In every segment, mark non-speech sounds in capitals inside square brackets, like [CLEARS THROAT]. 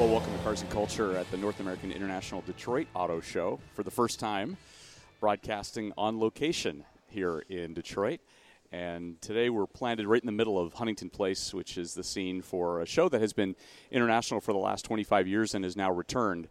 Well, welcome to Cars and Culture at the North American International Detroit Auto Show for the first time, broadcasting on location here in Detroit. And today we're planted right in the middle of Huntington Place, which is the scene for a show that has been international for the last 25 years and has now returned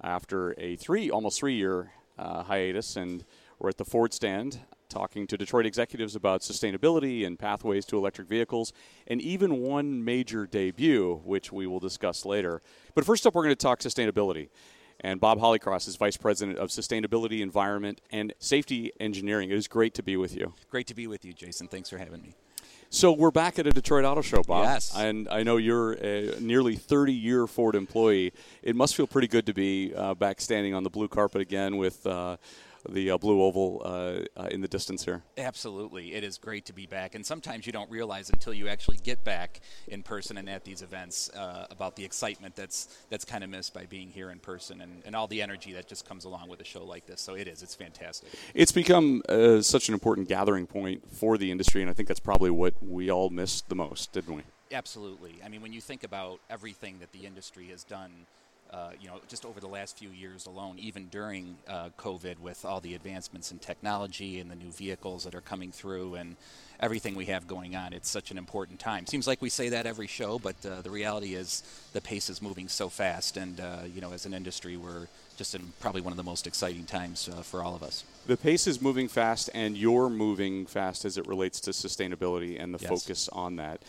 after a three, almost three year uh, hiatus. And we're at the Ford stand talking to Detroit executives about sustainability and pathways to electric vehicles, and even one major debut, which we will discuss later. But first up, we're going to talk sustainability. And Bob Holycross is Vice President of Sustainability, Environment, and Safety Engineering. It is great to be with you. Great to be with you, Jason. Thanks for having me. So we're back at a Detroit Auto Show, Bob. Yes. And I know you're a nearly 30 year Ford employee. It must feel pretty good to be uh, back standing on the blue carpet again with. Uh, the uh, blue oval uh, uh, in the distance here. Absolutely, it is great to be back, and sometimes you don't realize until you actually get back in person and at these events uh, about the excitement that's that's kind of missed by being here in person and, and all the energy that just comes along with a show like this. So it is, it's fantastic. It's become uh, such an important gathering point for the industry, and I think that's probably what we all missed the most, didn't we? Absolutely. I mean, when you think about everything that the industry has done uh, you know, just over the last few years alone, even during uh, COVID, with all the advancements in technology and the new vehicles that are coming through and everything we have going on, it's such an important time. Seems like we say that every show, but uh, the reality is the pace is moving so fast, and uh, you know, as an industry, we're just in probably one of the most exciting times uh, for all of us. The pace is moving fast, and you're moving fast as it relates to sustainability and the yes. focus on that.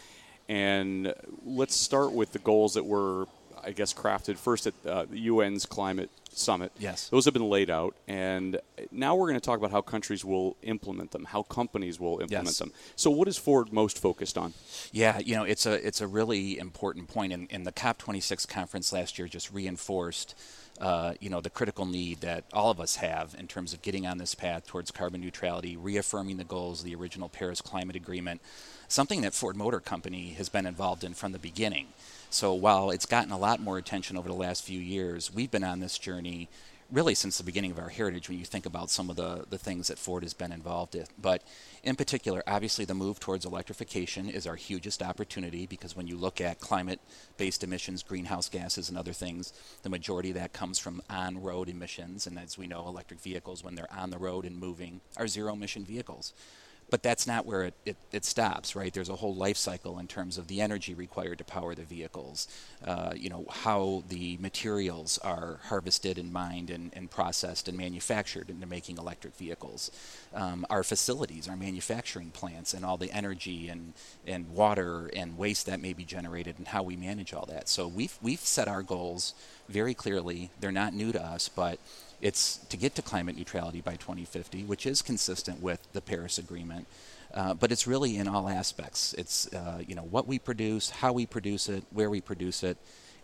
And let's start with the goals that were I guess, crafted first at uh, the UN's climate summit. Yes. Those have been laid out. And now we're going to talk about how countries will implement them, how companies will implement yes. them. So, what is Ford most focused on? Yeah, you know, it's a, it's a really important point. And, and the COP26 conference last year just reinforced. Uh, you know the critical need that all of us have in terms of getting on this path towards carbon neutrality, reaffirming the goals of the original Paris Climate Agreement, something that Ford Motor Company has been involved in from the beginning. So while it's gotten a lot more attention over the last few years, we've been on this journey really since the beginning of our heritage when you think about some of the, the things that Ford has been involved in. But in particular, obviously, the move towards electrification is our hugest opportunity because when you look at climate based emissions, greenhouse gases, and other things, the majority of that comes from on road emissions. And as we know, electric vehicles, when they're on the road and moving, are zero emission vehicles. But that's not where it, it, it, stops, right? There's a whole life cycle in terms of the energy required to power the vehicles, uh, you know, how the materials are harvested and mined and, and processed and manufactured into making electric vehicles. Um, our facilities, our manufacturing plants, and all the energy and, and water and waste that may be generated and how we manage all that. So we've, we've set our goals very clearly. They're not new to us, but it's to get to climate neutrality by 2050, which is consistent with the Paris Agreement. Uh, but it's really in all aspects. It's uh, you know what we produce, how we produce it, where we produce it,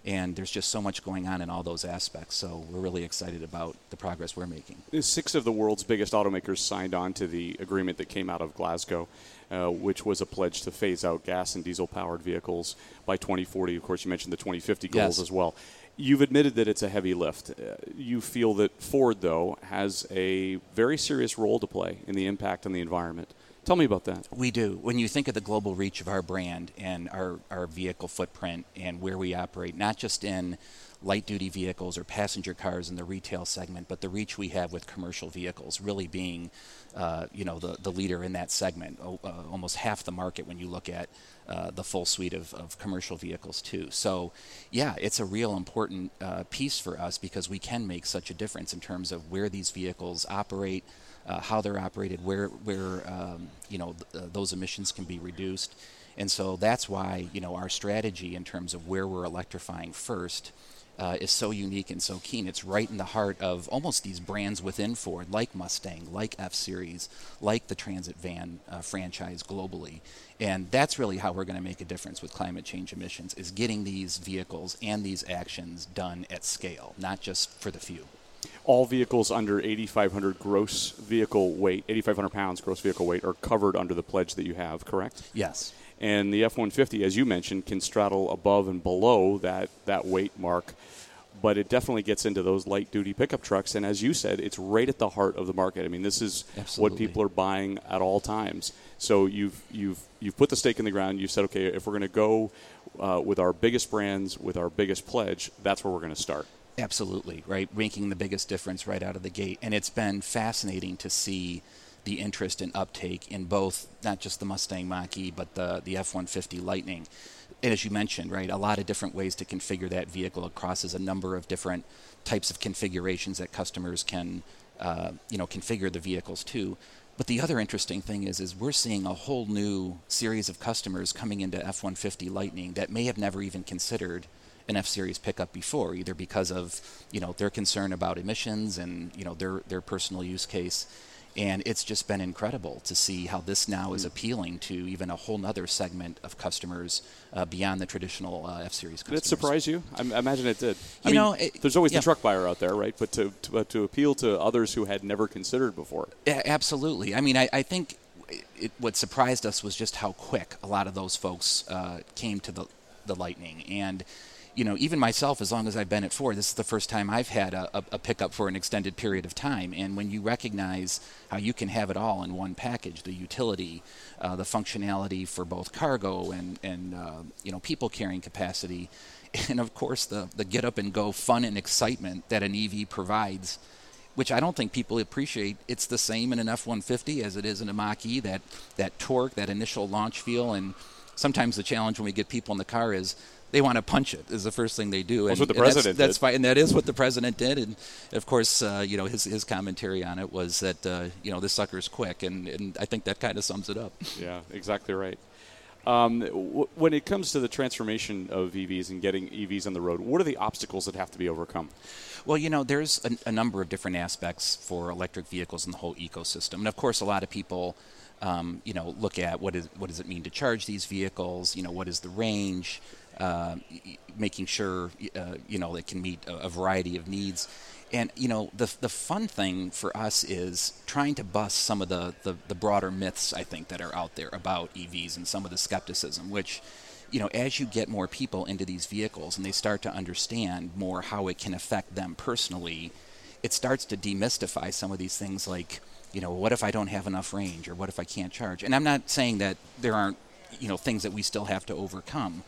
and there's just so much going on in all those aspects. So we're really excited about the progress we're making. Six of the world's biggest automakers signed on to the agreement that came out of Glasgow, uh, which was a pledge to phase out gas and diesel powered vehicles by 2040. Of course, you mentioned the 2050 goals yes. as well. You've admitted that it's a heavy lift. Uh, you feel that Ford, though, has a very serious role to play in the impact on the environment. Tell me about that. We do. When you think of the global reach of our brand and our, our vehicle footprint and where we operate, not just in light duty vehicles or passenger cars in the retail segment, but the reach we have with commercial vehicles, really being, uh, you know, the, the leader in that segment, uh, almost half the market when you look at uh, the full suite of, of commercial vehicles too. So, yeah, it's a real important uh, piece for us because we can make such a difference in terms of where these vehicles operate. Uh, how they're operated, where where um, you know th- those emissions can be reduced, And so that's why, you know, our strategy in terms of where we're electrifying first uh, is so unique and so keen. It's right in the heart of almost these brands within Ford, like Mustang, like F Series, like the Transit van uh, franchise globally. And that's really how we're going to make a difference with climate change emissions: is getting these vehicles and these actions done at scale, not just for the few. All vehicles under 8,500 gross vehicle weight, 8,500 pounds gross vehicle weight, are covered under the pledge that you have, correct? Yes. And the F 150, as you mentioned, can straddle above and below that, that weight mark. But it definitely gets into those light duty pickup trucks. And as you said, it's right at the heart of the market. I mean, this is Absolutely. what people are buying at all times. So you've, you've, you've put the stake in the ground. You've said, okay, if we're going to go uh, with our biggest brands, with our biggest pledge, that's where we're going to start. Absolutely, right? Making the biggest difference right out of the gate. And it's been fascinating to see the interest and uptake in both, not just the Mustang Mach E, but the, the F 150 Lightning. And as you mentioned, right, a lot of different ways to configure that vehicle. It crosses a number of different types of configurations that customers can, uh, you know, configure the vehicles to. But the other interesting thing is, is we're seeing a whole new series of customers coming into F-150 Lightning that may have never even considered an F-Series pickup before, either because of you know their concern about emissions and you know their their personal use case, and it's just been incredible to see how this now is appealing to even a whole other segment of customers uh, beyond the traditional uh, F-Series Did it surprise you? I, I imagine it did. I You mean, know, it- there's always yeah. the truck buyer out there, right? But to, to, but to appeal to others who had never considered before. Yeah, absolutely. I mean, I, I think it, what surprised us was just how quick a lot of those folks uh, came to the, the Lightning. And, you know, even myself, as long as I've been at Ford, this is the first time I've had a, a, a pickup for an extended period of time. And when you recognize how you can have it all in one package the utility, uh, the functionality for both cargo and, and uh, you know, people carrying capacity, [LAUGHS] and of course the, the get up and go fun and excitement that an EV provides which I don't think people appreciate. It's the same in an F-150 as it is in a Mach-E. That that torque, that initial launch feel, and sometimes the challenge when we get people in the car is they want to punch it. Is the first thing they do. That's what the and president that's, that's fine, and that is what the president did. And of course, uh, you know his his commentary on it was that uh, you know this sucker's quick, and, and I think that kind of sums it up. Yeah, exactly right. Um, w- when it comes to the transformation of EVs and getting EVs on the road, what are the obstacles that have to be overcome? Well, you know, there's a, a number of different aspects for electric vehicles in the whole ecosystem, and of course, a lot of people, um, you know, look at what is what does it mean to charge these vehicles? You know, what is the range? Y- making sure uh, you know it can meet a, a variety of needs. And you know, the the fun thing for us is trying to bust some of the, the, the broader myths I think that are out there about EVs and some of the skepticism, which you know, as you get more people into these vehicles and they start to understand more how it can affect them personally, it starts to demystify some of these things like, you know, what if I don't have enough range or what if I can't charge? And I'm not saying that there aren't, you know, things that we still have to overcome.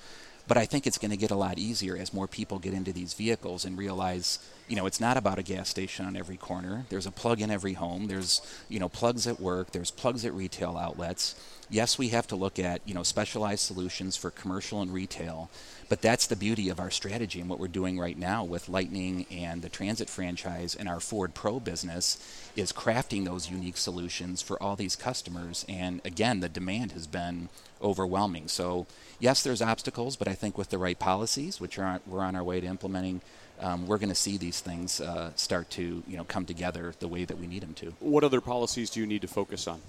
But I think it's going to get a lot easier as more people get into these vehicles and realize, you know, it's not about a gas station on every corner. There's a plug in every home. There's, you know, plugs at work. There's plugs at retail outlets. Yes, we have to look at, you know, specialized solutions for commercial and retail. But that's the beauty of our strategy and what we're doing right now with Lightning and the Transit franchise and our Ford Pro business is crafting those unique solutions for all these customers. And again, the demand has been overwhelming. So, yes, there's obstacles, but I think with the right policies, which are we're on our way to implementing, um, we're going to see these things uh, start to you know come together the way that we need them to. What other policies do you need to focus on?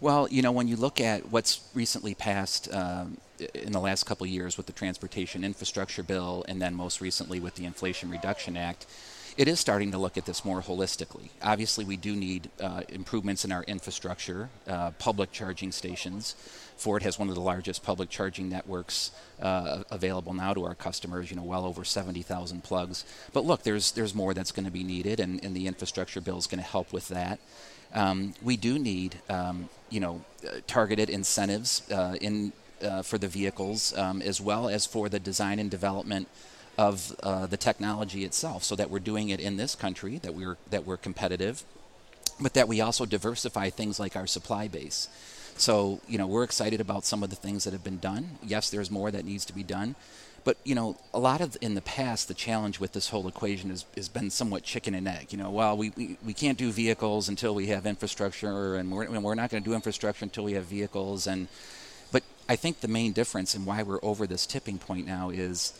Well, you know, when you look at what's recently passed um, in the last couple of years with the Transportation Infrastructure Bill and then most recently with the Inflation Reduction Act, it is starting to look at this more holistically. Obviously, we do need uh, improvements in our infrastructure, uh, public charging stations. Ford has one of the largest public charging networks uh, available now to our customers. You know, well over 70,000 plugs. But look, there's there's more that's going to be needed, and, and the infrastructure bill is going to help with that. Um, we do need, um, you know, uh, targeted incentives uh, in uh, for the vehicles, um, as well as for the design and development of uh, the technology itself, so that we're doing it in this country, that we're that we're competitive, but that we also diversify things like our supply base. So, you know, we're excited about some of the things that have been done. Yes, there's more that needs to be done. But, you know, a lot of in the past, the challenge with this whole equation has, has been somewhat chicken and egg. You know, well, we, we, we can't do vehicles until we have infrastructure, and we're, we're not going to do infrastructure until we have vehicles. And, but I think the main difference and why we're over this tipping point now is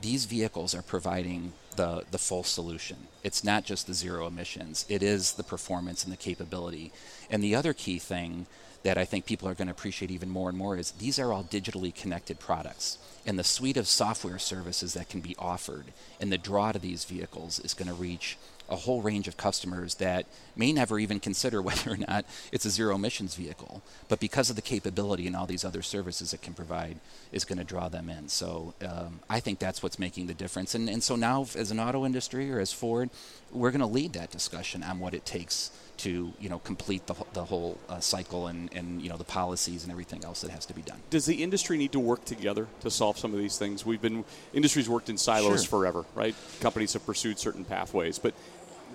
these vehicles are providing the, the full solution. It's not just the zero emissions, it is the performance and the capability. And the other key thing that I think people are going to appreciate even more and more is these are all digitally connected products. And the suite of software services that can be offered and the draw to these vehicles is going to reach a whole range of customers that may never even consider [LAUGHS] whether or not it's a zero emissions vehicle. But because of the capability and all these other services it can provide, is going to draw them in. So um, I think that's what's making the difference. And, and so now, as an auto industry or as Ford, we're going to lead that discussion on what it takes to you know complete the, the whole uh, cycle and, and you know the policies and everything else that has to be done. Does the industry need to work together to solve some of these things? We've been industries worked in silos Sure. forever, right? Companies have pursued certain pathways, but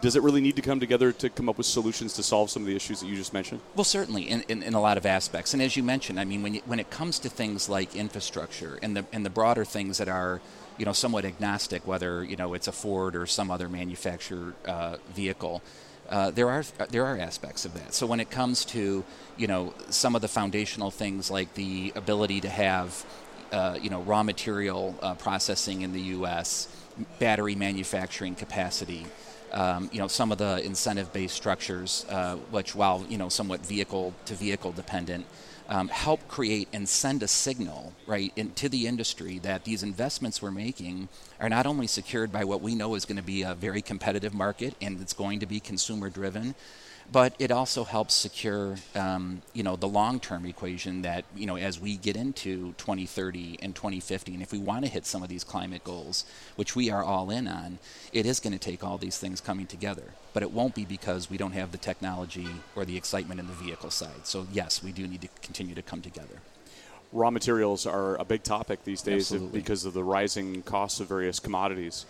does it really need to come together to come up with solutions to solve some of the issues that you just mentioned? Well, certainly, in, in, in a lot of aspects. And as you mentioned, I mean, when, you, when it comes to things like infrastructure and the, and the broader things that are, you know, somewhat agnostic, whether, you know, it's a Ford or some other manufacturer uh, vehicle, uh, there are there are aspects of that. So when it comes to you know some of the foundational things like the ability to have uh, you know raw material uh, processing in the U.S., battery manufacturing capacity, um, you know some of the incentive-based structures, uh, which while you know somewhat vehicle to vehicle dependent, um, help create and send a signal right into the industry that these investments we're making are not only secured by what we know is going to be a very competitive market and it's going to be consumer driven but it also helps secure um, you know the long-term equation that you know as we get into 2030 and 2050 and if we want to hit some of these climate goals which we are all in on it is going to take all these things coming together but it won't be because we don't have the technology or the excitement in the vehicle side so yes we do need to continue to come together Raw materials are a big topic these days Absolutely. because of the rising costs of various commodities.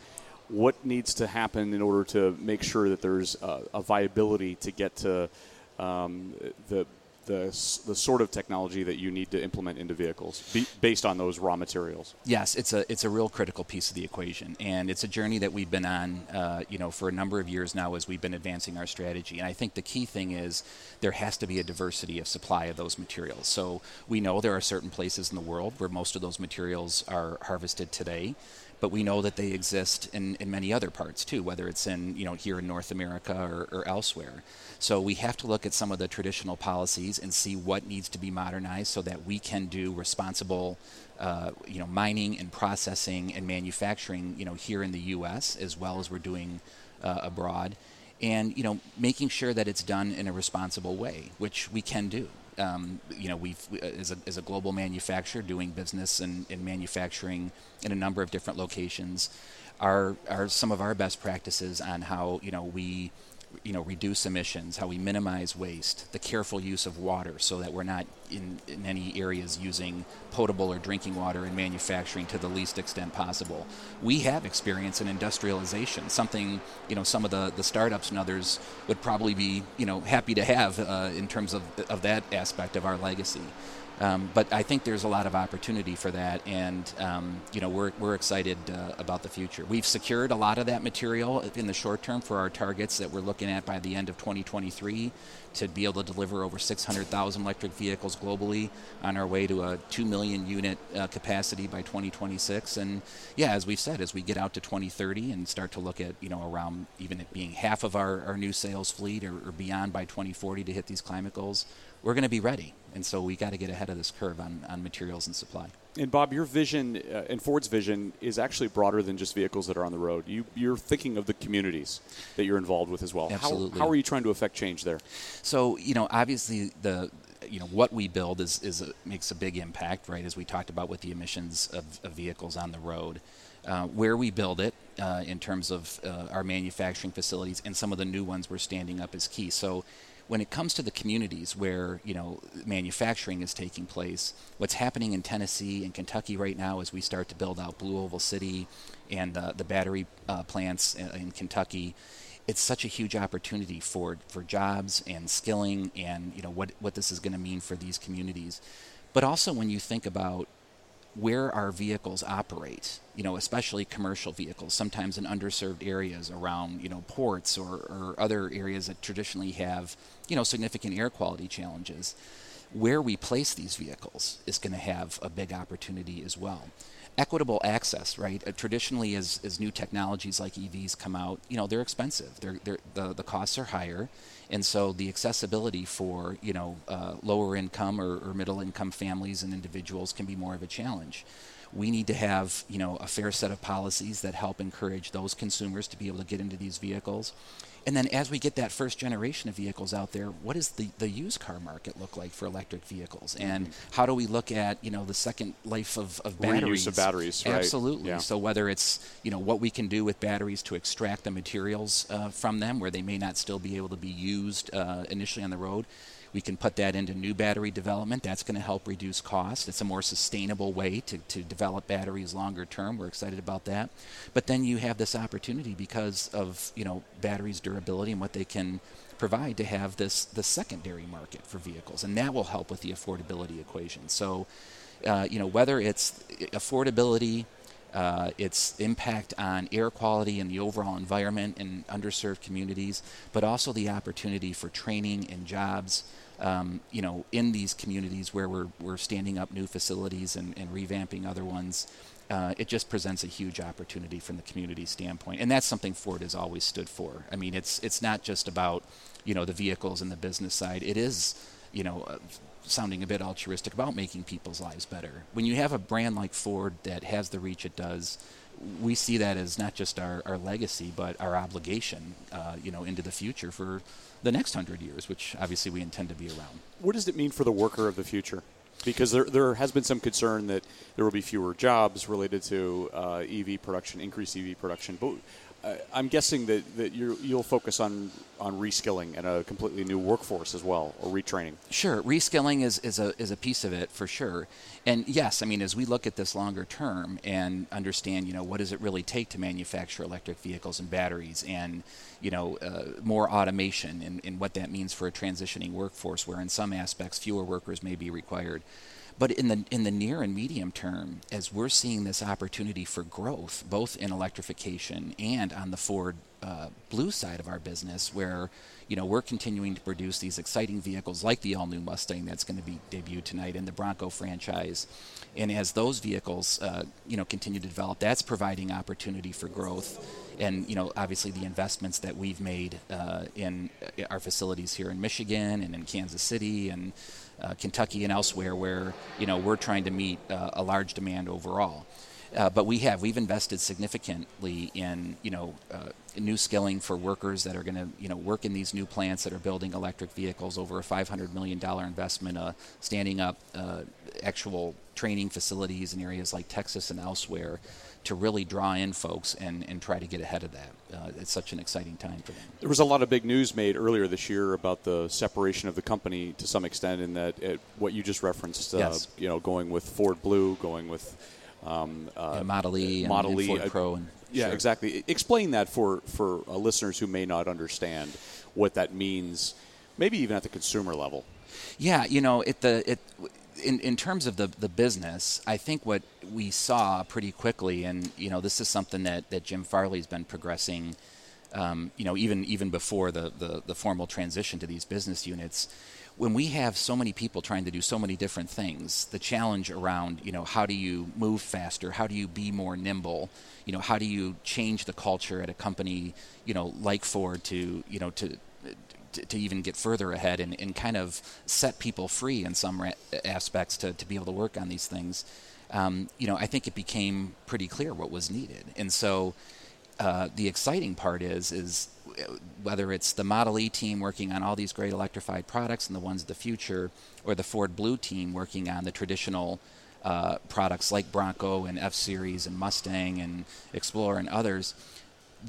What needs to happen in order to make sure that there's a, a viability to get to um, the, the the sort of technology that you need to implement into vehicles be, based on those raw materials? Yes, it's a it's a real critical piece of the equation, and it's a journey that we've been on, uh, you know, for a number of years now as we've been advancing our strategy. And I think the key thing is there has to be a diversity of supply of those materials. So we know there are certain places in the world where most of those materials are harvested today. But we know that they exist in, in many other parts too, whether it's in you know here in North America or, or elsewhere. So we have to look at some of the traditional policies and see what needs to be modernized so that we can do responsible, uh, you know, mining and processing and manufacturing, you know, here in the U.S. as well as we're doing uh, abroad, and you know, making sure that it's done in a responsible way, which we can do. Um, you know, we've we- as a, as a global manufacturer doing business and, and manufacturing in a number of different locations, are are some of our best practices on how you know we you know reduce emissions, how we minimize waste, the careful use of water, so that we're not in, in any areas using potable or drinking water in manufacturing to the least extent possible. We have experience in industrialization, something you know some of the, the startups and others would probably be you know happy to have uh, in terms of of that aspect of our legacy. Um, but I think there's a lot of opportunity for that, and um, you know we're, we're excited uh, about the future. We've secured a lot of that material in the short term for our targets that we're looking at by the end of 2023 to be able to deliver over 600,000 electric vehicles globally on our way to a 2 million unit uh, capacity by 2026. And yeah, as we've said, as we get out to 2030 and start to look at you know around even it being half of our, our new sales fleet or, or beyond by 2040 to hit these climate goals, we're going to be ready. And so we got to get ahead of this curve on, on materials and supply. And Bob, your vision uh, and Ford's vision is actually broader than just vehicles that are on the road. You, you're thinking of the communities that you're involved with as well. How- Absolutely. How, are you trying to affect change there? So you know, obviously the you know what we build is is a, makes a big impact, right? As we talked about with the emissions of, of vehicles on the road, uh, where we build it uh, in terms of uh, our manufacturing facilities and some of the new ones we're standing up is key. So. When it comes to the communities where you know manufacturing is taking place, what's happening in Tennessee and Kentucky right now as we start to build out Blue Oval City and uh, the battery uh, plants in, in Kentucky, it's such a huge opportunity for for jobs and skilling and you know what what this is going to mean for these communities. But also when you think about where our vehicles operate you know especially commercial vehicles sometimes in underserved areas around you know ports or, or other areas that traditionally have you know significant air quality challenges where we place these vehicles is going to have a big opportunity as well equitable access, right? Uh, traditionally, as, as new technologies like EVs come out, you know, they're expensive. They're, they're, the, the costs are higher. And so the accessibility for, you know, uh, lower income or, or middle income families and individuals can be more of a challenge. We need to have, you know, a fair set of policies that help encourage those consumers to be able to get into these vehicles. And then as we get that first generation of vehicles out there, what does the, the used car market look like for electric vehicles? And mm-hmm. how do we look at, you know, the second life of, of batteries? Reuse of batteries, right? Absolutely. Yeah. So whether it's, you know, what we can do with batteries to extract the materials uh, from them where they may not still be able to be used uh, initially on the road, we can put that into new battery development. That's going to help reduce cost. It's a more sustainable way to, to develop batteries longer term. We're excited about that. But then you have this opportunity because of you know batteries durability and what they can provide to have this the secondary market for vehicles, and that will help with the affordability equation. So, uh, you know whether it's affordability. Uh, its impact on air quality and the overall environment in underserved communities, but also the opportunity for training and jobs um, you know, in these communities where we're, we're standing up new facilities and, and revamping other ones, uh, it just presents a huge opportunity from the community standpoint, and that's something Ford has always stood for. I mean, it's it's not just about you know the vehicles and the business side. It is you know uh, sounding a bit altruistic about making people's lives better. When you have a brand like Ford that has the reach it does, we see that as not just our, our legacy, but our obligation, uh, you know, into the future for the next hundred years, which obviously we intend to be around. What does it mean for the worker of the future? Because there, there has been some concern that there will be fewer jobs related to uh, EV production, increased EV production. But I'm guessing that, that you will focus on, on reskilling and a completely new workforce as well, or retraining. Sure, reskilling is, is, a, is a piece of it for sure. And yes, I mean, as we look at this longer term and understand, you know, what does it really take to manufacture electric vehicles and batteries and, you know, uh, more automation and, and what that means for a transitioning workforce where in some aspects fewer workers may be required. But in the in the near and medium term, as we're seeing this opportunity for growth, both in electrification and on the Ford uh, Blue side of our business, where you know we're continuing to produce these exciting vehicles like the all-new Mustang that's going to be debuted tonight, and the Bronco franchise, and as those vehicles uh, you know continue to develop, that's providing opportunity for growth, and you know obviously the investments that we've made uh, in uh, our facilities here in Michigan and in Kansas City and uh, Kentucky and elsewhere where you know we're trying to meet uh, a large demand overall. Uh, but we have we've invested significantly in you know uh, new skilling for workers that are going to you know work in these new plants that are building electric vehicles over a 500 million dollar investment uh, standing up uh, actual training facilities in areas like Texas and elsewhere to really draw in folks and, and try to get ahead of that. Uh, it's such an exciting time for them. There was a lot of big news made earlier this year about the separation of the company to some extent, in that it, what you just referenced, uh, yes. you know, going with Ford Blue, going with um, uh, yeah, Model E, Model and, and Ford uh, Pro, and yeah, sure. exactly. Explain that for for uh, listeners who may not understand what that means, maybe even at the consumer level. Yeah, you know, it the it in, in terms of the, the business, I think what we saw pretty quickly, and you know, this is something that, that Jim Farley's been progressing, um, you know, even even before the, the, the formal transition to these business units. When we have so many people trying to do so many different things, the challenge around, you know, how do you move faster? How do you be more nimble? You know, how do you change the culture at a company, you know, like Ford to, you know, to to, to even get further ahead and, and kind of set people free in some ra- aspects to, to be able to work on these things, um, you know, I think it became pretty clear what was needed. And so uh, the exciting part is is whether it's the Model E team working on all these great electrified products and the ones of the future, or the Ford Blue team working on the traditional uh, products like Bronco and F Series and Mustang and Explorer and others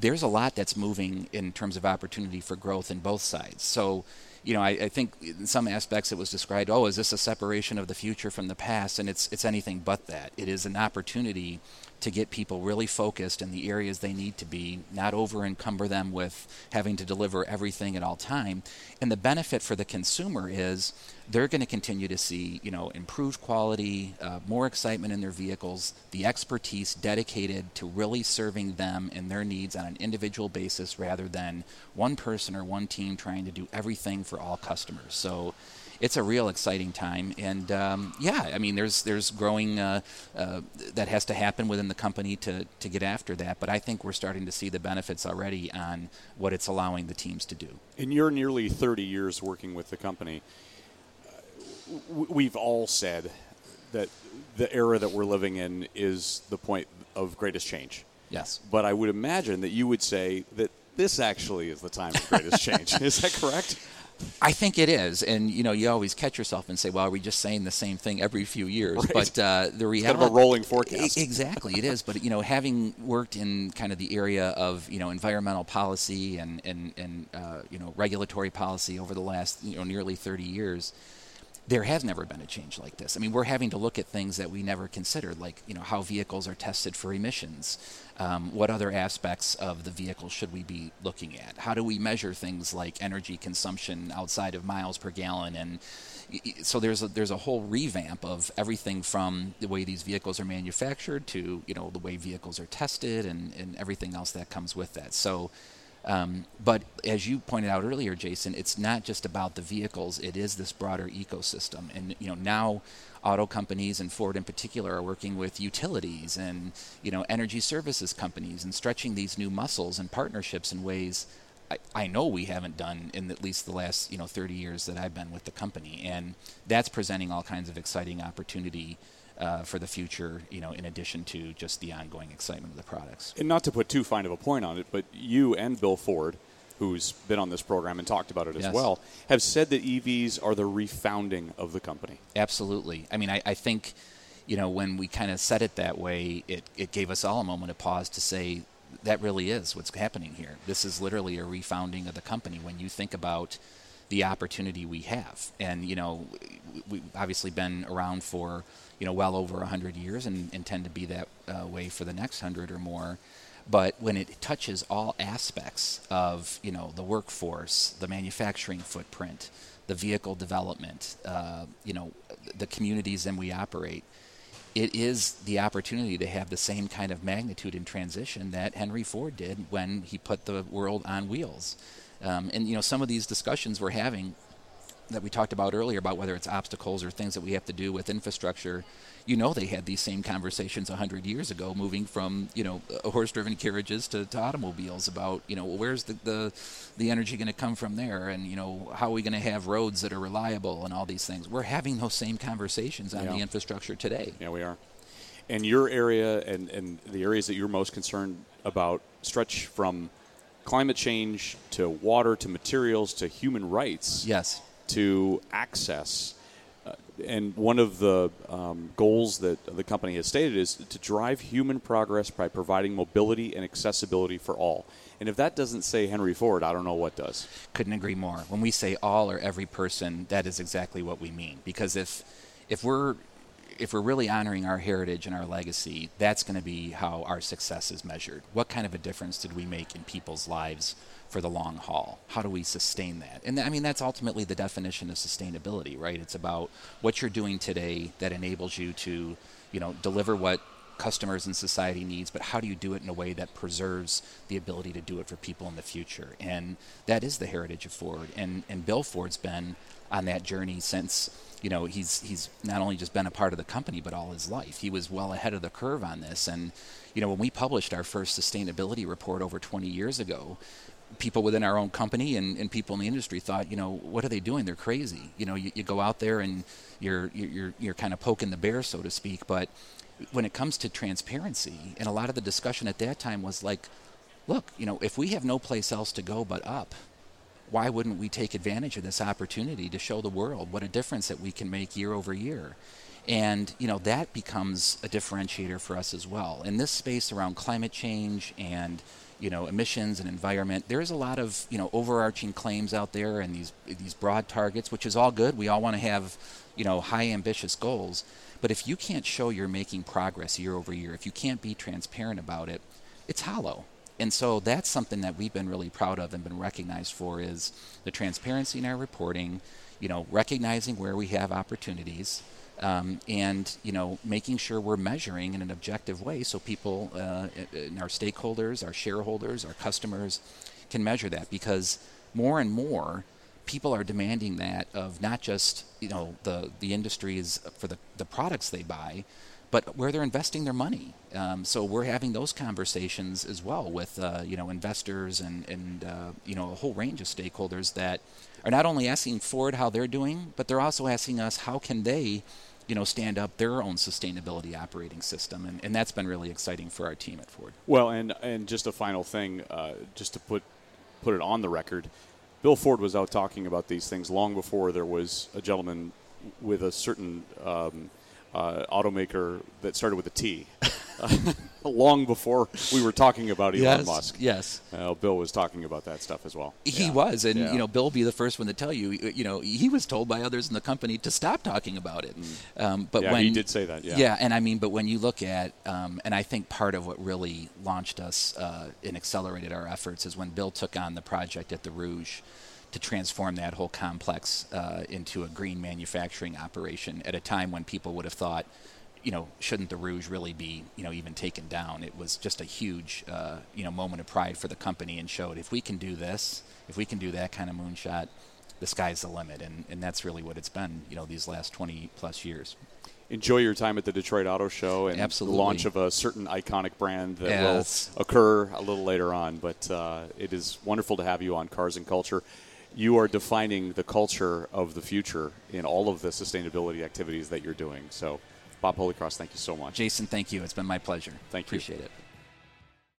there's a lot that's moving in terms of opportunity for growth in both sides. So, you know, I, I, think in some aspects it was described, oh, is this a separation of the future from the past? And it's it's anything but that. It is an opportunity to get people really focused in the areas they need to be, not over encumber them with having to deliver everything at all time. And the benefit for the consumer is they're going to continue to see, you know, improved quality, uh, more excitement in their vehicles, the expertise dedicated to really serving them and their needs on an individual basis rather than one person or one team trying to do everything for all customers. So it's a real exciting time. And um, yeah, I mean, there's there's growing uh, uh, that has to happen within the company to to get after that. But I think we're starting to see the benefits already on what it's allowing the teams to do. In your nearly 30 years working with the company, uh, we've all said that the era that we're living in is the point of greatest change. Yes. But I would imagine that you would say that this actually is the time of greatest change. [LAUGHS] Is that correct? I think it is, and you know, you always catch yourself and say, "Well, are we just saying the same thing every few years?" Right. But uh, the reality, kind of a rolling forecast. Exactly, it is. But you know, having worked in kind of the area of you know environmental policy and and and uh, you know regulatory policy over the last you know nearly 30 years, there has never been a change like this. I mean, we're having to look at things that we never considered, like you know how vehicles are tested for emissions. Um, what other aspects of the vehicle should we be looking at? How do we measure things like energy consumption outside of miles per gallon? And so there's a, there's a whole revamp of everything from the way these vehicles are manufactured to you know the way vehicles are tested and, and everything else that comes with that. So um, but as you pointed out earlier, Jason, it's not just about the vehicles; it is this broader ecosystem. And you know now, auto companies and Ford in particular are working with utilities and you know energy services companies and stretching these new muscles and partnerships in ways I, I know we haven't done in at least the last you know 30 years that I've been with the company, and that's presenting all kinds of exciting opportunity uh, for the future, you know, in addition to just the ongoing excitement of the products. And not to put too fine of a point on it, but you and Bill Ford, who's been on this program and talked about it yes. as well, have said that EVs are the refounding of the company. Absolutely. I mean, I, I think, you know, when we kind of said it that way, it, it gave us all a moment of pause to say, that really is what's happening here. This is literally a refounding of the company when you think about the opportunity we have. And, you know, we've obviously been around for you know, well over 100 years and intend to be that uh, way for the next 100 or more. But when it touches all aspects of, you know, the workforce, the manufacturing footprint, the vehicle development, uh, you know, the communities in we operate, it is the opportunity to have the same kind of magnitude and transition that Henry Ford did when he put the world on wheels. Um, and you know, some of these discussions we're having that we talked about earlier about whether it's obstacles or things that we have to do with infrastructure, you know they had these same conversations 100 years ago moving from you know horse-driven carriages to, to automobiles about you know where's the, the, the energy going to come from there? And you know how are we going to have roads that are reliable and all these things? We're having those same conversations on yeah. the infrastructure today. Yeah we are. And your area and, and the areas that you're most concerned about stretch from climate change to water to materials to human rights yes to access. Uh, and one of the um, goals that the company has stated is to drive human progress by providing mobility and accessibility for all. And if that doesn't say Henry Ford, I don't know what does. Couldn't agree more. When we say all or every person, that is exactly what we mean. Because if if we're if we're really honoring our heritage and our legacy, that's going to be how our success is measured. What kind of a difference did we make in people's lives for the long haul? How do we sustain that? And I mean, that's ultimately the definition of sustainability, right? It's about what you're doing today that enables you to, you know, deliver what customers and society needs, but how do you do it in a way that preserves the ability to do it for people in the future? And that is the heritage of Ford. And and Bill Ford's been on that journey since you know he's he's not only just been a part of the company but all his life. He was well ahead of the curve on this and you know when we published our first sustainability report over 20 years ago people within our own company and, and people in the industry thought, you know, what are they doing? They're crazy. You know, you, you go out there and you're, you're, you're kind of poking the bear, so to speak. But when it comes to transparency, and a lot of the discussion at that time was like, look, you know, if we have no place else to go but up, why wouldn't we take advantage of this opportunity to show the world what a difference that we can make year over year? And you know that becomes a differentiator for us as well. In this space around climate change and you know emissions and environment. There is a lot of you know overarching claims out there and these these broad targets, which is all good. We all want to have you know high ambitious goals, but if you can't show you're making progress year over year, if you can't be transparent about it, it's hollow. And so that's something that we've been really proud of and been recognized for is the transparency in our reporting, you know, recognizing where we have opportunities, um, and you know making sure we're measuring in an objective way so people uh, and our stakeholders our shareholders our customers can measure that because more and more people are demanding that of not just you know the the industries for the the products they buy, but where they're investing their money. Um, so we're having those conversations as well with uh, you know investors and and uh, you know a whole range of stakeholders that are not only asking Ford how they're doing, but they're also asking us how can they you know stand up their own sustainability operating system, and, and that's been really exciting for our team at Ford. Well, and and just a final thing, uh, just to put put it on the record, Bill Ford was out talking about these things long before there was a gentleman with a certain um, uh, automaker that started with a T. [LAUGHS] long before we were talking about Elon yes, Musk. Yes. Uh, Bill was talking about that stuff as well. He Yeah. was, and Yeah. you know, Bill will be the first one to tell you. You know, he was told by others in the company to stop talking about it. Um, but Mm. Yeah, when he did say that, yeah. and I mean, but when you look at, um, and I think part of what really launched us uh, and accelerated our efforts is when Bill took on the project at the Rouge to transform that whole complex uh, into a green manufacturing operation at a time when people would have thought, you know, shouldn't the Rouge really be, you know, even taken down? It was just a huge, uh, you know, moment of pride for the company and showed if we can do this, if we can do that kind of moonshot, the sky's the limit. And, and that's really what it's been, you know, these last 20 plus years. Enjoy your time at the Detroit Auto Show and Absolutely. the launch of a certain iconic brand that Yes. will occur a little later on. But uh, it is wonderful to have you on Cars and Culture. You are defining the culture of the future in all of the sustainability activities that you're doing. So, Bob Holycross, thank you so much. Jason, thank you. It's been my pleasure. Thank you. Appreciate it.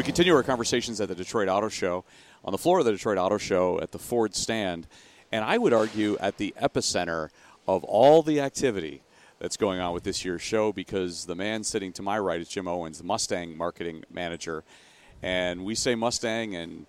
We continue our conversations at the Detroit Auto Show, on the floor of the Detroit Auto Show at the Ford stand, and I would argue at the epicenter of all the activity that's going on with this year's show because the man sitting to my right is Jim Owens, the Mustang marketing manager. And we say Mustang, and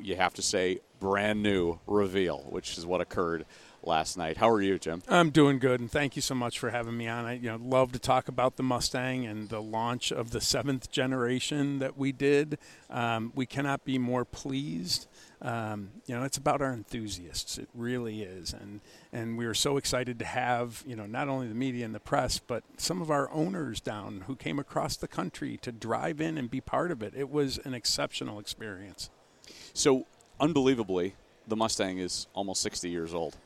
you have to say brand new reveal, which is what occurred last night. How are you, Jim? I'm doing good, and thank you so much for having me on. I you know love to talk about the Mustang and the launch of the seventh generation that we did. Um, we cannot be more pleased. Um, you know, it's about our enthusiasts. It really is, and and we were so excited to have you know not only the media and the press, but some of our owners down who came across the country to drive in and be part of it. It was an exceptional experience. So, unbelievably, the Mustang is almost 60 years old.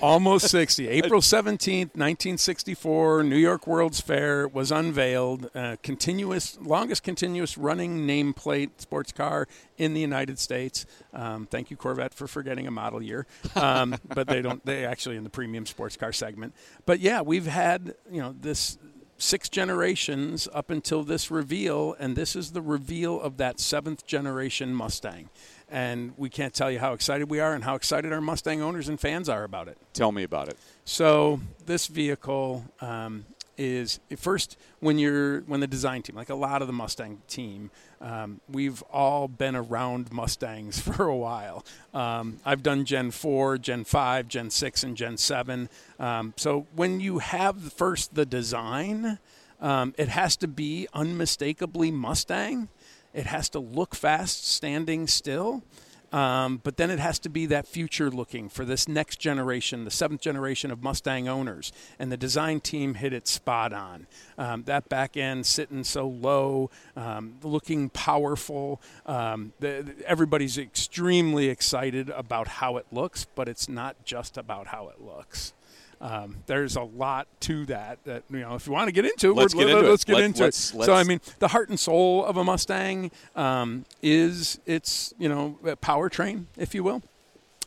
Almost 60. April 17th, 1964, New York World's Fair was unveiled. Uh, continuous, longest continuous running nameplate sports car in the United States. Um, thank you, Corvette, for forgetting a model year. Um, [LAUGHS] but they don't, they actually in the premium sports car segment. But yeah, we've had, you know, this six generations up until this reveal, and this is the reveal of that seventh generation Mustang. And we can't tell you how excited we are and how excited our Mustang owners and fans are about it. Tell me about it. So this vehicle um, is first when you're when the design team, like a lot of the Mustang team, um, we've all been around Mustangs [LAUGHS] for a while. Um, I've done Gen four, Gen five, Gen six, and Gen seven. Um, so when you have first the design, um, it has to be unmistakably Mustang. It has to look fast, standing still. Um, but then it has to be that future looking for this next generation, the seventh generation of Mustang owners. And the design team hit it spot on. Um, that back end sitting so low, um, looking powerful. Um, the, everybody's extremely excited about how it looks, but it's not just about how it looks. Um, there's a lot to that. That you know, if you want to get into it, Let's get into it. let's get into let's- it. let's- So I mean, the heart and soul of a Mustang um, is its you know a powertrain, if you will.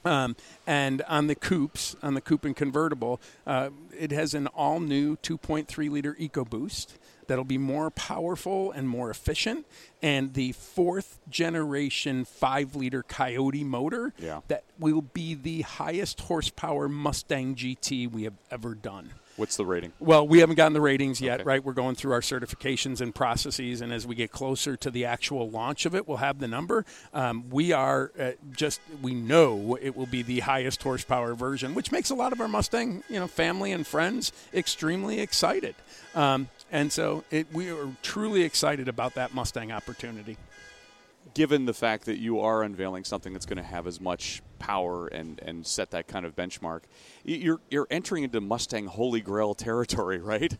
Um, and on the coupes, on the coupe and convertible, uh, it has an all new 2.3 liter EcoBoost that'll be more powerful and more efficient. And the fourth generation 5 liter Coyote motor Yeah. that will be the highest horsepower Mustang GT we have ever done. What's the rating? Well, we haven't gotten the ratings yet, Okay. right? We're going through our certifications and processes, and as we get closer to the actual launch of it, we'll have the number. Um, we are uh, just we know it will be the highest horsepower version, which makes a lot of our Mustang, you know, family and friends extremely excited. Um, and so it, we are truly excited about that Mustang opportunity. Given the fact that you are unveiling something that's going to have as much power and, and set that kind of benchmark, you're you're entering into Mustang holy grail territory, [LAUGHS] right?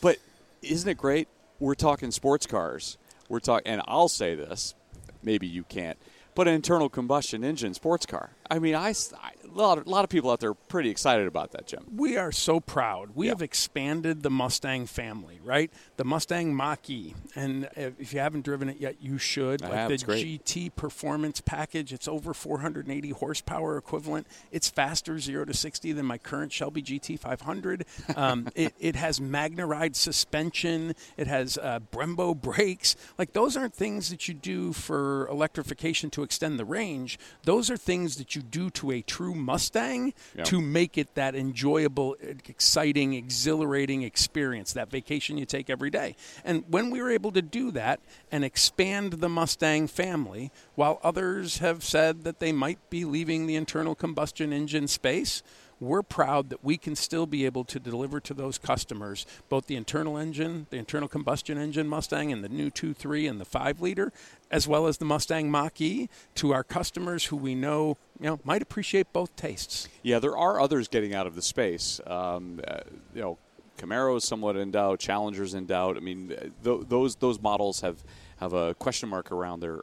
but isn't it great? We're talking sports cars. We're talking, and I'll say this, maybe you can't, but an internal combustion engine sports car. I mean, I, I- a lot of, a lot of people out there are pretty excited about that, Jim. We are so proud. We Yeah. have expanded the Mustang family, right? The Mustang Mach E, and if you haven't driven it yet, you should. I like have. the It's great. GT Performance Package, it's over 480 horsepower equivalent. It's faster zero to 60 than my current Shelby GT 500. Um, [LAUGHS] it, it has MagneRide suspension. It has uh, Brembo brakes. Like those aren't things that you do for electrification to extend the range. Those are things that you do to a true Mustang Yeah. to make it that enjoyable, exciting, exhilarating experience, that vacation you take every day. And when we were able to do that and expand the Mustang family, while others have said that they might be leaving the internal combustion engine space, we're proud that we can still be able to deliver to those customers both the internal engine, the internal combustion engine Mustang, and the new 2.3 and the 5 liter, as well as the Mustang Mach E, to our customers who we know you know might appreciate both tastes. Yeah, there are others getting out of the space. Um, uh, you know, Camaro is somewhat in doubt. Challenger's in doubt. I mean, uh, th- those those models have have a question mark around their,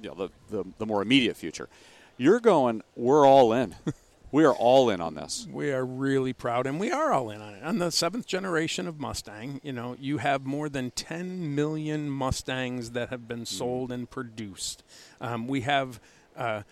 you know, the, the the more immediate future. You're going. We're all in. [LAUGHS] we are all in on this. We are really proud, and we are all in on it. On the seventh generation of Mustang, you know, you have more than 10 million Mustangs that have been sold and produced. Um, we have, uh,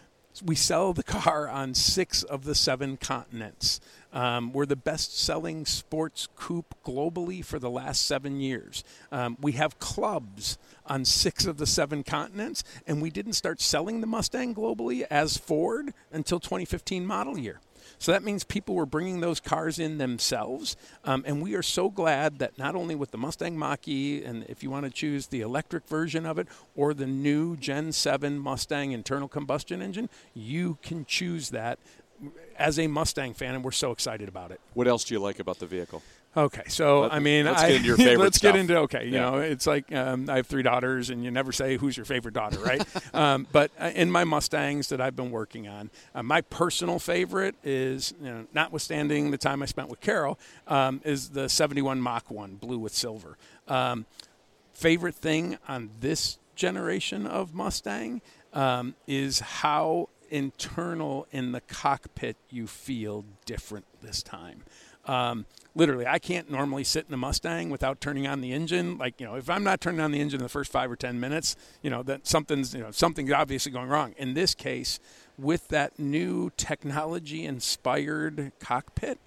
we sell the car on six of the seven continents. Um, we're the best selling sports coupe globally for the last seven years. Um, we have clubs on six of the seven continents, and we didn't start selling the Mustang globally as Ford until 2015 model year. So that means people were bringing those cars in themselves. Um, and we are so glad that not only with the Mustang Mach E, and if you want to choose the electric version of it or the new Gen 7 Mustang internal combustion engine, you can choose that as a Mustang fan, and we're so excited about it. What else do you like about the vehicle? Okay, so Let- I mean, let's I, get into your [LAUGHS] favorite let's stuff. get into okay. You Yeah. know, it's like um, I have three daughters, and you never say who's your favorite daughter, right? [LAUGHS] um, but uh, in my Mustangs that I've been working on, uh, my personal favorite is, you know, notwithstanding the time I spent with Carol, um, is the '71 Mach One, blue with silver. Um, favorite thing on this generation of Mustang um, is how internal in the cockpit you feel different this time. Um, literally, I can't normally sit in a Mustang without turning on the engine. Like, you know, if I'm not turning on the engine in the first five or ten minutes, you know, that something's, you know, something's obviously going wrong. In this case, with that new technology-inspired cockpit,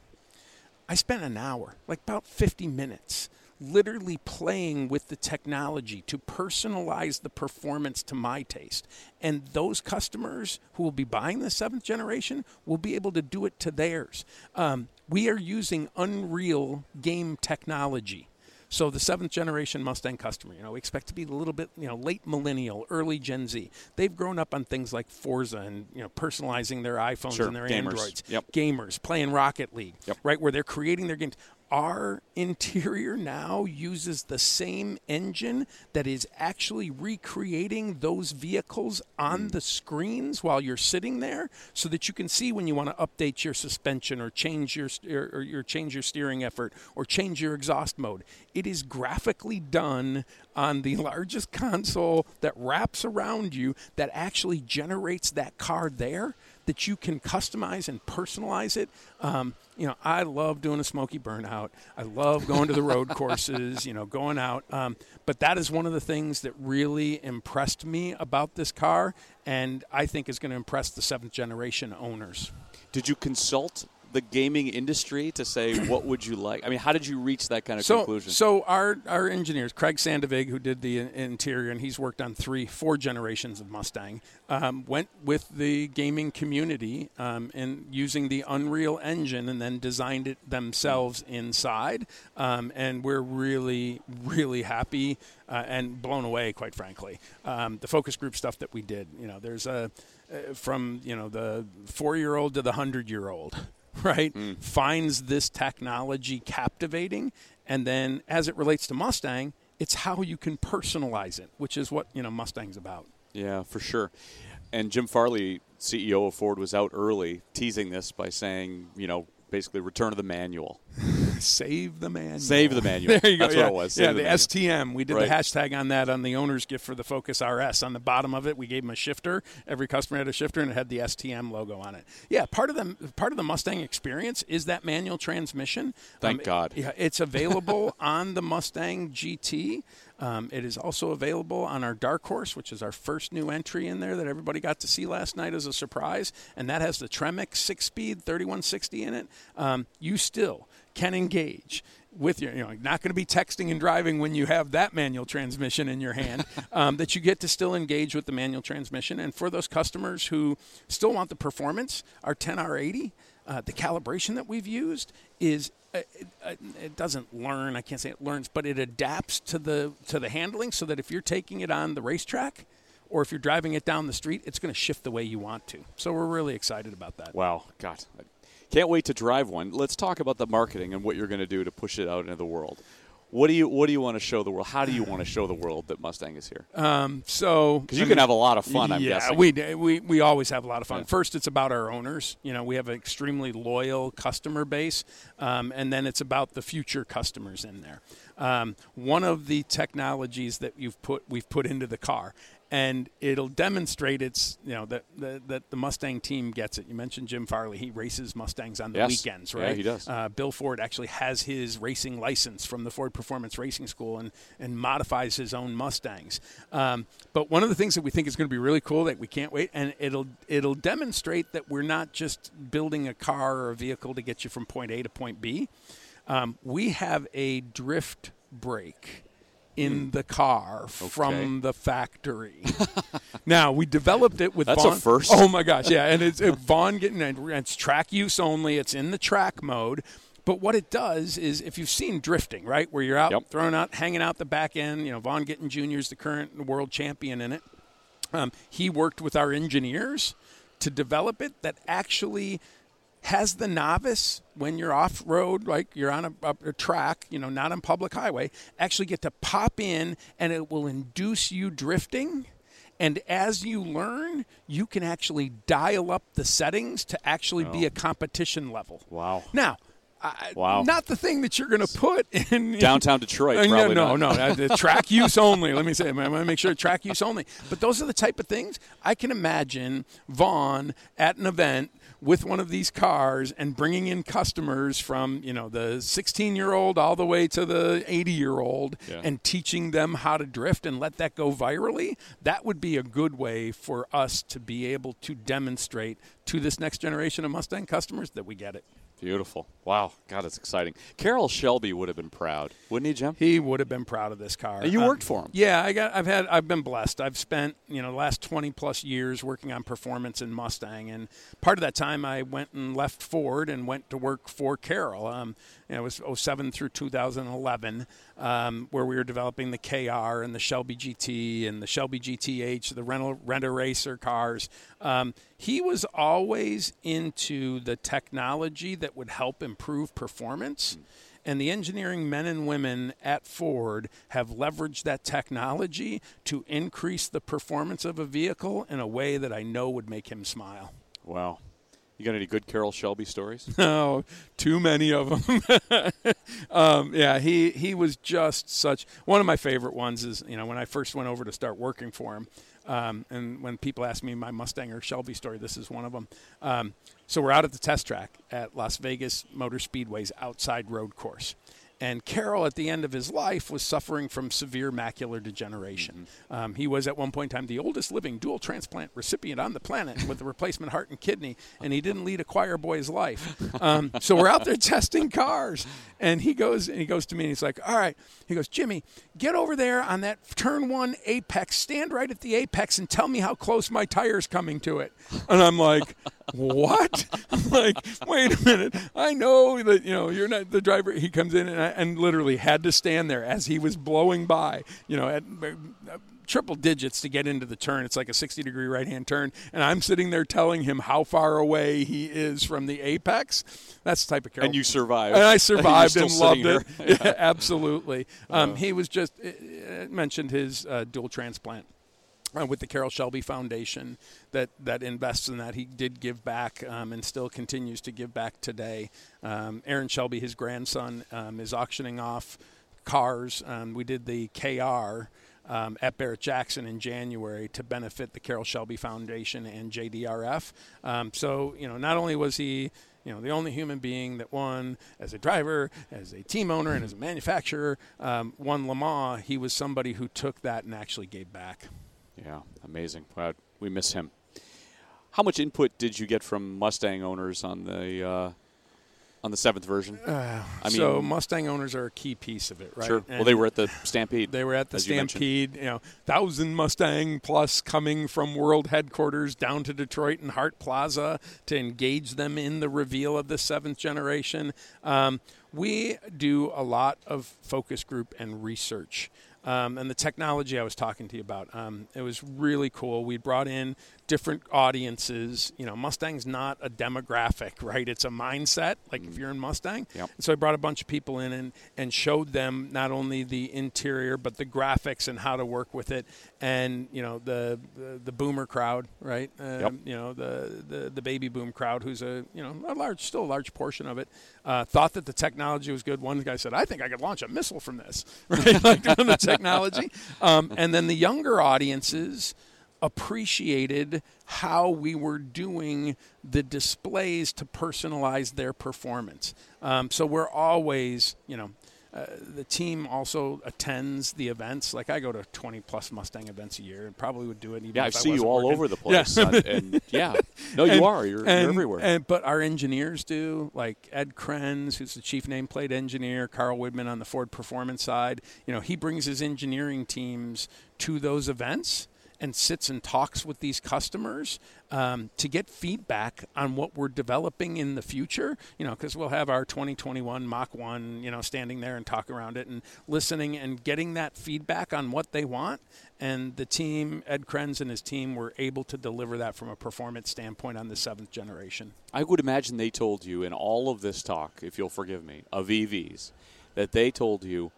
I spent an hour, like about 50 minutes, literally playing with the technology to personalize the performance to my taste. And those customers who will be buying the seventh generation will be able to do it to theirs. Um, we are using Unreal game technology. So the seventh generation Mustang customer, you know, we expect to be a little bit, you know, late millennial, early Gen Z. They've grown up on things like Forza and you know, personalizing their iPhones Sure, and their gamers. Androids. Yep. Gamers playing Rocket League, Yep. right, where they're creating their games. Our interior now uses the same engine that is actually recreating those vehicles on hmm. the screens while you're sitting there, so that you can see when you want to update your suspension or change your or, or your change your steering effort or change your exhaust mode. It is graphically done on the [LAUGHS] largest console that wraps around you that actually generates that car there that you can customize and personalize it. Um, you know, I love doing a smoky burnout. I love going to the road [LAUGHS] courses, you know, going out. Um, but that is one of the things that really impressed me about this car, and I think is going to impress the seventh generation owners. Did you consult the gaming industry to say [CLEARS THROAT] what would you like? I mean, how did you reach that kind of so, conclusion? So our our engineers, Craig Sandevig, who did the interior, and he's worked on three, four generations of Mustang, um, went with the gaming community um, and using the Unreal Engine, and then designed it themselves inside. Um, and we're really, really happy uh, and blown away, quite frankly. Um, the focus group stuff that we did, you know, there's a uh, from you know the four year old to the hundred year old [LAUGHS] right, mm. finds this technology captivating, and then as it relates to Mustang, it's how you can personalize it, which is what you know Mustang's about. Yeah, for sure. And Jim Farley, CEO of Ford, was out early teasing this by saying, you know, basically return to the manual. [LAUGHS] Save the manual. Save the manual. [LAUGHS] there you go. That's yeah. what it was. Save yeah, the, the STM. We did right. the hashtag on that on the owner's gift for the Focus RS. On the bottom of it, we gave them a shifter. Every customer had a shifter, and it had the STM logo on it. Yeah, part of the part of the Mustang experience is that manual transmission. Thank um, God. Yeah, it's available [LAUGHS] on the Mustang GT. Um, it is also available on our Dark Horse, which is our first new entry in there that everybody got to see last night as a surprise, and that has the Tremec six-speed 3160 in it. Um, you still can engage with your, you know, not going to be texting and driving when you have that manual transmission in your hand, [LAUGHS] um, that you get to still engage with the manual transmission. And for those customers who still want the performance, our 10R80, uh, the calibration that we've used is it, uh, it, doesn't learn. I can't say it learns, but it adapts to the to the handling so that if you're taking it on the racetrack or if you're driving it down the street, it's going to shift the way you want to. So we're really excited about that. Wow, God, can't wait to drive one. Let's talk about the marketing and what you're going to do to push it out into the world. What do you What do you want to show the world? How do you want to show the world that Mustang is here? Um, so because you I can mean, have a lot of fun, I'm yeah, guessing. we we we always have a lot of fun. Yeah. First, it's about our owners. You know, we have an extremely loyal customer base, um, and then it's about the future customers in there. Um, one of the technologies that you've put we've put into the car and it'll demonstrate its you know that, that, that the Mustang team gets it. You mentioned Jim Farley; he races Mustangs on the yes. weekends, right? Yeah, he does. Uh, Bill Ford actually has his racing license from the Ford Performance Racing School and and modifies his own Mustangs. Um, but one of the things that we think is going to be really cool that we can't wait, and it'll it'll demonstrate that we're not just building a car or a vehicle to get you from point A to point B. Um, we have a drift brake in hmm. the car okay. from the factory. [LAUGHS] now we developed it with That's Vaughn. a first. Oh my gosh, yeah, and it's it, Vaughn getting it's track use only. It's in the track mode. But what it does is, if you've seen drifting, right, where you're out yep. throwing out, hanging out the back end, you know, Vaughn Gittin Jr. is the current world champion in it. Um, he worked with our engineers to develop it that actually has the novice when you're off road, like you're on a, a, track, you know, not on public highway, actually get to pop in and it will induce you drifting. And as you learn, you can actually dial up the settings to actually oh. be a competition level. Wow. Now, wow. Not the thing that you're going to put in [LAUGHS] downtown Detroit. Uh, no, no, no. the track [LAUGHS] use only. Let me say, I'm going to make sure track use only. But those are the type of things I can imagine Vaughn at an event with one of these cars and bringing in customers from you know the 16 year old all the way to the 80 year old yeah. and teaching them how to drift and let that go virally that would be a good way for us to be able to demonstrate to this next generation of mustang customers that we get it Beautiful. Wow. God, it's exciting. Carroll Shelby would have been proud, wouldn't he, Jim? He would have been proud of this car. And you um, worked for him. Yeah, I got I've had I've been blessed. I've spent, you know, the last 20 plus years working on performance in Mustang and part of that time I went and left Ford and went to work for Carroll. Um, you know, it was 07 through 2011, um, where we were developing the KR and the Shelby GT and the Shelby GTH, the rental renter racer cars. Um, he was always into the technology that would help improve performance. And the engineering men and women at Ford have leveraged that technology to increase the performance of a vehicle in a way that I know would make him smile. Wow. You got any good Carroll Shelby stories? [LAUGHS] No, too many of them. [LAUGHS] um, yeah, he he was just such one of my favorite ones. Is you know when I first went over to start working for him, um, and when people ask me my Mustang or Shelby story, this is one of them. Um, so we're out at the test track at Las Vegas Motor Speedway's outside road course, And Carroll, at the end of his life, was suffering from severe macular degeneration. Um, he was, at one point in time, the oldest living dual transplant recipient on the planet with a replacement heart and kidney, and he didn't lead a choir boy's life. Um, so we're out there [LAUGHS] testing cars, and he goes and he goes to me and he's like, "All right," he goes, "Jimmy, get over there on that turn one apex, stand right at the apex, and tell me how close my tire's coming to it." And I'm like, "What?" [LAUGHS] I'm like, "Wait a minute, I know that you know you're not the driver." He comes in and, I, and literally had to stand there as he was blowing by, you know, at uh, triple digits to get into the turn. It's like a 60 degree right hand turn. And I'm sitting there telling him how far away he is from the apex. That's the type of character. And you survived. And I [LAUGHS] survived and loved it. [LAUGHS] Yeah, [LAUGHS] absolutely. Um, he was just uh, uh, mentioned his uh, dual transplant. Uh, with the Carroll Shelby Foundation that, that invests in that. He did give back um, and still continues to give back today. Um, Aaron Shelby, his grandson, um, is auctioning off cars. Um, we did the KR um, at Barrett Jackson in January to benefit the Carroll Shelby Foundation and JDRF. Um, so, you know, not only was he you know, the only human being that won as a driver, as a team owner, and as a manufacturer, um, won Le Mans. He was somebody who took that and actually gave back. Yeah, amazing. Wow, we miss him. How much input did you get from Mustang owners on the uh, on the seventh version? I mean, so Mustang owners are a key piece of it, right? sure. well, they were at the Stampede. They were at the as you. Stampede, you, know, thousand Mustang plus coming from world headquarters down to Detroit and Hart Plaza to engage them in the reveal of the seventh generation. Um, we do a lot of focus group and research. Um, and the technology I was talking to you about, um, it was really cool. We brought in different audiences. You know, Mustang's not a demographic, right? It's a mindset. Like if you're in Mustang, Yep. so I brought a bunch of people in and, and showed them not only the interior but the graphics and how to work with it, and you know the the, the boomer crowd, right? Um, Yep. You know the, the the baby boom crowd, who's a you know a large, still a large portion of it, uh, thought that the technology was good. One guy said, "I think I could launch a missile from this," [LAUGHS] right? like on the technology, [LAUGHS] um, and then the younger audiences appreciated how we were doing the displays to personalize their performance. Um, so we're always, you know, uh, the team also attends the events. Like I go to 20 plus Mustang events a year, and probably would do it even. yeah, I if I see you all working. over the Yeah. place. uh, and [LAUGHS] yeah, no, you And- are. You're, and- you're everywhere. And, but our engineers do, like Ed Krenz, who's the chief nameplate engineer, Carl Widmann on the Ford Performance side. You know, he brings his engineering teams to those events and sits and talks with these customers um, to get feedback on what we're developing in the future. You know, because we'll have our 2021 Mach 1, you know, standing there and talk around it and listening and getting that feedback on what they want. And the team, Ed Krenz and his team, were able to deliver that from a performance standpoint on the seventh generation. I would imagine they told you in all of this talk, if you'll forgive me, of EVs, that they told you,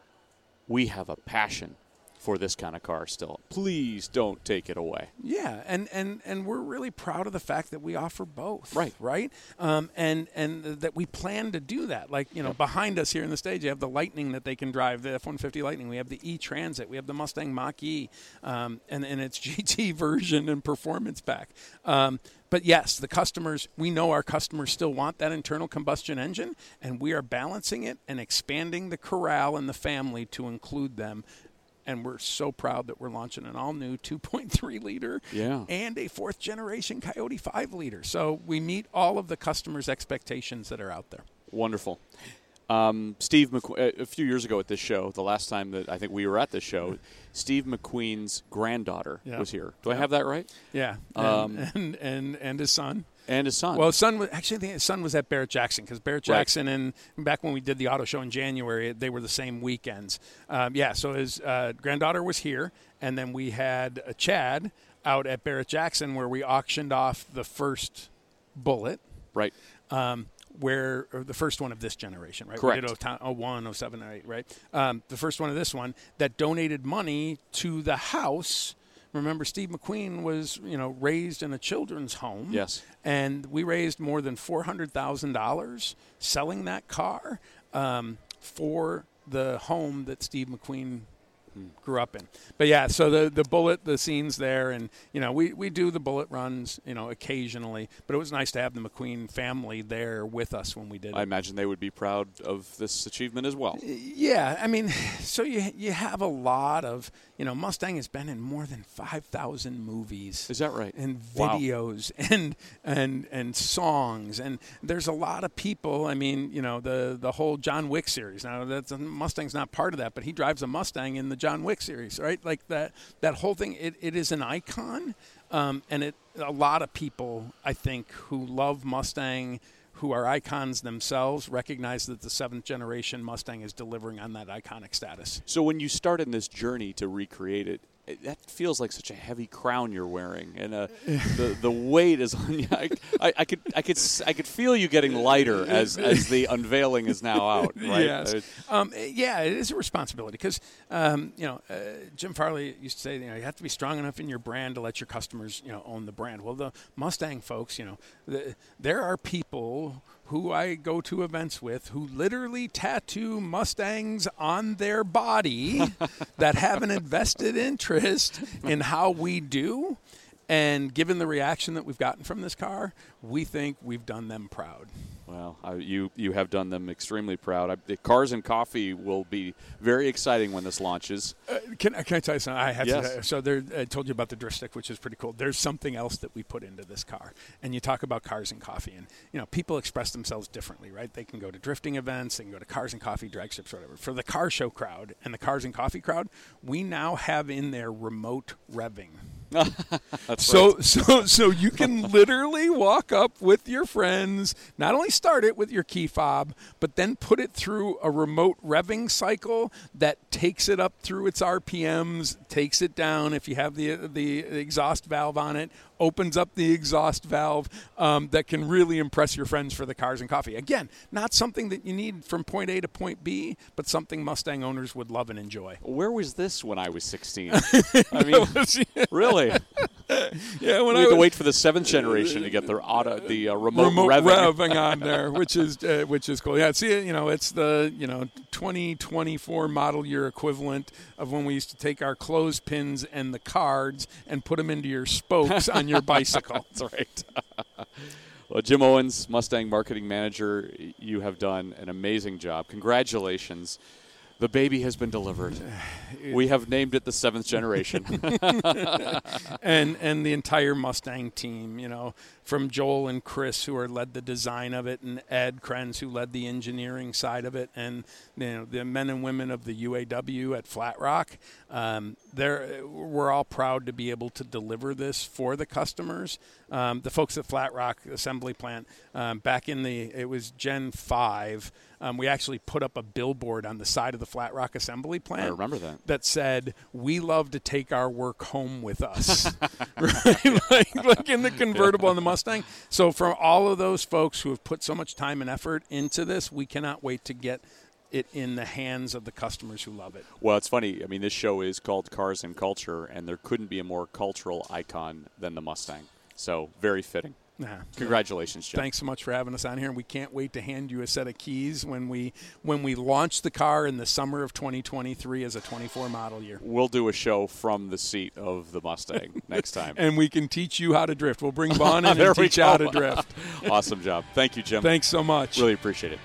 we have a passion for this kind of car still. Please don't take it away. Yeah, and, and, and we're really proud of the fact that we offer both. Right. Right. Um, and and that we plan to do that. Like you know, behind us here in the stage, you have the Lightning that they can drive, the F one fifty Lightning. We have the E Transit. We have the Mustang Mach E, um, and and its [LAUGHS] GT version and performance pack. Um, but yes, the customers, we know our customers still want that internal combustion engine, and we are balancing it and expanding the corral and the family to include them. And we're so proud that we're launching an all new 2.3 liter Yeah. and a fourth generation Coyote 5 liter. So we meet all of the customers' expectations that are out there. Wonderful. Um, Steve McQueen, a few years ago at this show, the last time that I think we were at this show, Steve McQueen's granddaughter Yeah. was here. Do I have that right? Yeah. Um, and, and, and his son. And his son. Well, his son was actually his son was at Barrett Jackson because Barrett Right. Jackson and back when we did the auto show in January, they were the same weekends. Um, yeah, so his uh, granddaughter was here, and then we had uh, Chad out at Barrett Jackson where we auctioned off the first bullet. right. um, where or the first one of this generation, right? Correct. We did 01, 01, 07, 08, right? Um, the first one of this one that donated money to the house. Remember, Steve McQueen was, you know, raised in a children's home. Yes. And we raised more than four hundred thousand dollars selling that car um, for the home that Steve McQueen grew up in. But yeah, so the the bullet, the scenes there, and you know, we we do the bullet runs, you know, occasionally. But it was nice to have the McQueen family there with us when we did. I it. imagine they would be proud of this achievement as well. Yeah, I mean, [SIGHS] so you you have a lot of you know Mustang has been in more than five thousand movies. Is that right? And Wow. videos and and and songs and there's a lot of people. I mean, you know the the whole John Wick series. Now that's Mustang's not part of that, but he drives a Mustang in the John Wick series, right? Like that that whole thing. It, it is an icon, um, and it a lot of people I think who love Mustang who are icons themselves recognize that the seventh generation Mustang is delivering on that iconic status. So when you started this journey to recreate it- that feels like such a heavy crown you're wearing, and uh, [LAUGHS] the the weight is on you. [LAUGHS] I, I, I could I could I could feel you getting lighter as as the unveiling is now out. [LAUGHS] Right? Yes. Um, yeah, it is a responsibility because, um, you know, uh, Jim Farley used to say, you know, you have to be strong enough in your brand to let your customers, you know, own the brand. Well, the Mustang folks, you know, the, there are people who I go to events with who literally tattoo Mustangs on their body [LAUGHS] that have an invested interest in how we do. And given the reaction that we've gotten from this car, we think we've done them proud. Well, I, you you have done them extremely proud. I, the Cars and Coffee will be very exciting when this launches. Uh, can, I- can I tell you something? I have Yes. to. So there, I told you about the drift stick, which is pretty cool. There's something else that we put into this car, and you talk about cars and coffee, and you know people express themselves differently, right? They can go to drifting events, they can go to cars and coffee drag strips, whatever. For the car show crowd and the cars and coffee crowd, we now have in there remote revving. [LAUGHS] so so so you can [LAUGHS] literally walk up with your friends, not only start it with your key fob, but then put it through a remote revving cycle that takes it up through its RPMs, takes it down if you have the the exhaust valve on it, opens up the exhaust valve um, that can really impress your friends for the cars and coffee. Again, not something that you need from point A to point B, but something Mustang owners would love and enjoy. Where was this when I was 16? [LAUGHS] I mean, really? [LAUGHS] Yeah, when We had to wait for the seventh generation to get their auto, the uh, remote, remote revving. revving on there, [LAUGHS] which is uh, which is cool. Yeah, see, you know, it's the you know 2024 model year equivalent of when we used to take our clothespins and the cards and put them into your spokes on your bicycle. [LAUGHS] That's right. [LAUGHS] well, Jim Owens, Mustang marketing manager, you have done an amazing job. Congratulations. The baby has been delivered. [SIGHS] We have named it the seventh generation. [LAUGHS] and and the entire Mustang team, you know, from Joel and Chris who are led the design of it, and Ed Krenz who led the engineering side of it, and you know the men and women of the UAW at Flat Rock. Um, they're, we're all proud to be able to deliver this for the customers. Um, the folks at Flat Rock Assembly Plant um, back in the it was Gen Five. Um, we actually put up a billboard on the side of the Flat Rock Assembly Plant I remember that. that said, "We love to take our work home with us," [LAUGHS] [LAUGHS] right? like, like in the convertible on the Mustang. So, for all of those folks who have put so much time and effort into this, we cannot wait to get it in the hands of the customers who love it. Well, it's funny. I mean, this show is called Cars and Culture, and there couldn't be a more cultural icon than the Mustang. So, very fitting. Yeah. Congratulations, Jim. Thanks so much for having us on here, and we can't wait to hand you a set of keys when we when we launch the car in the summer of 2023 as a 24 model year. We'll do a show from the seat of the Mustang [LAUGHS] next time. And we can teach you how to drift. We'll bring Vaughn in and teach you how to drift. [LAUGHS] awesome job. Thank you, Jim. Thanks so much. Really appreciate it.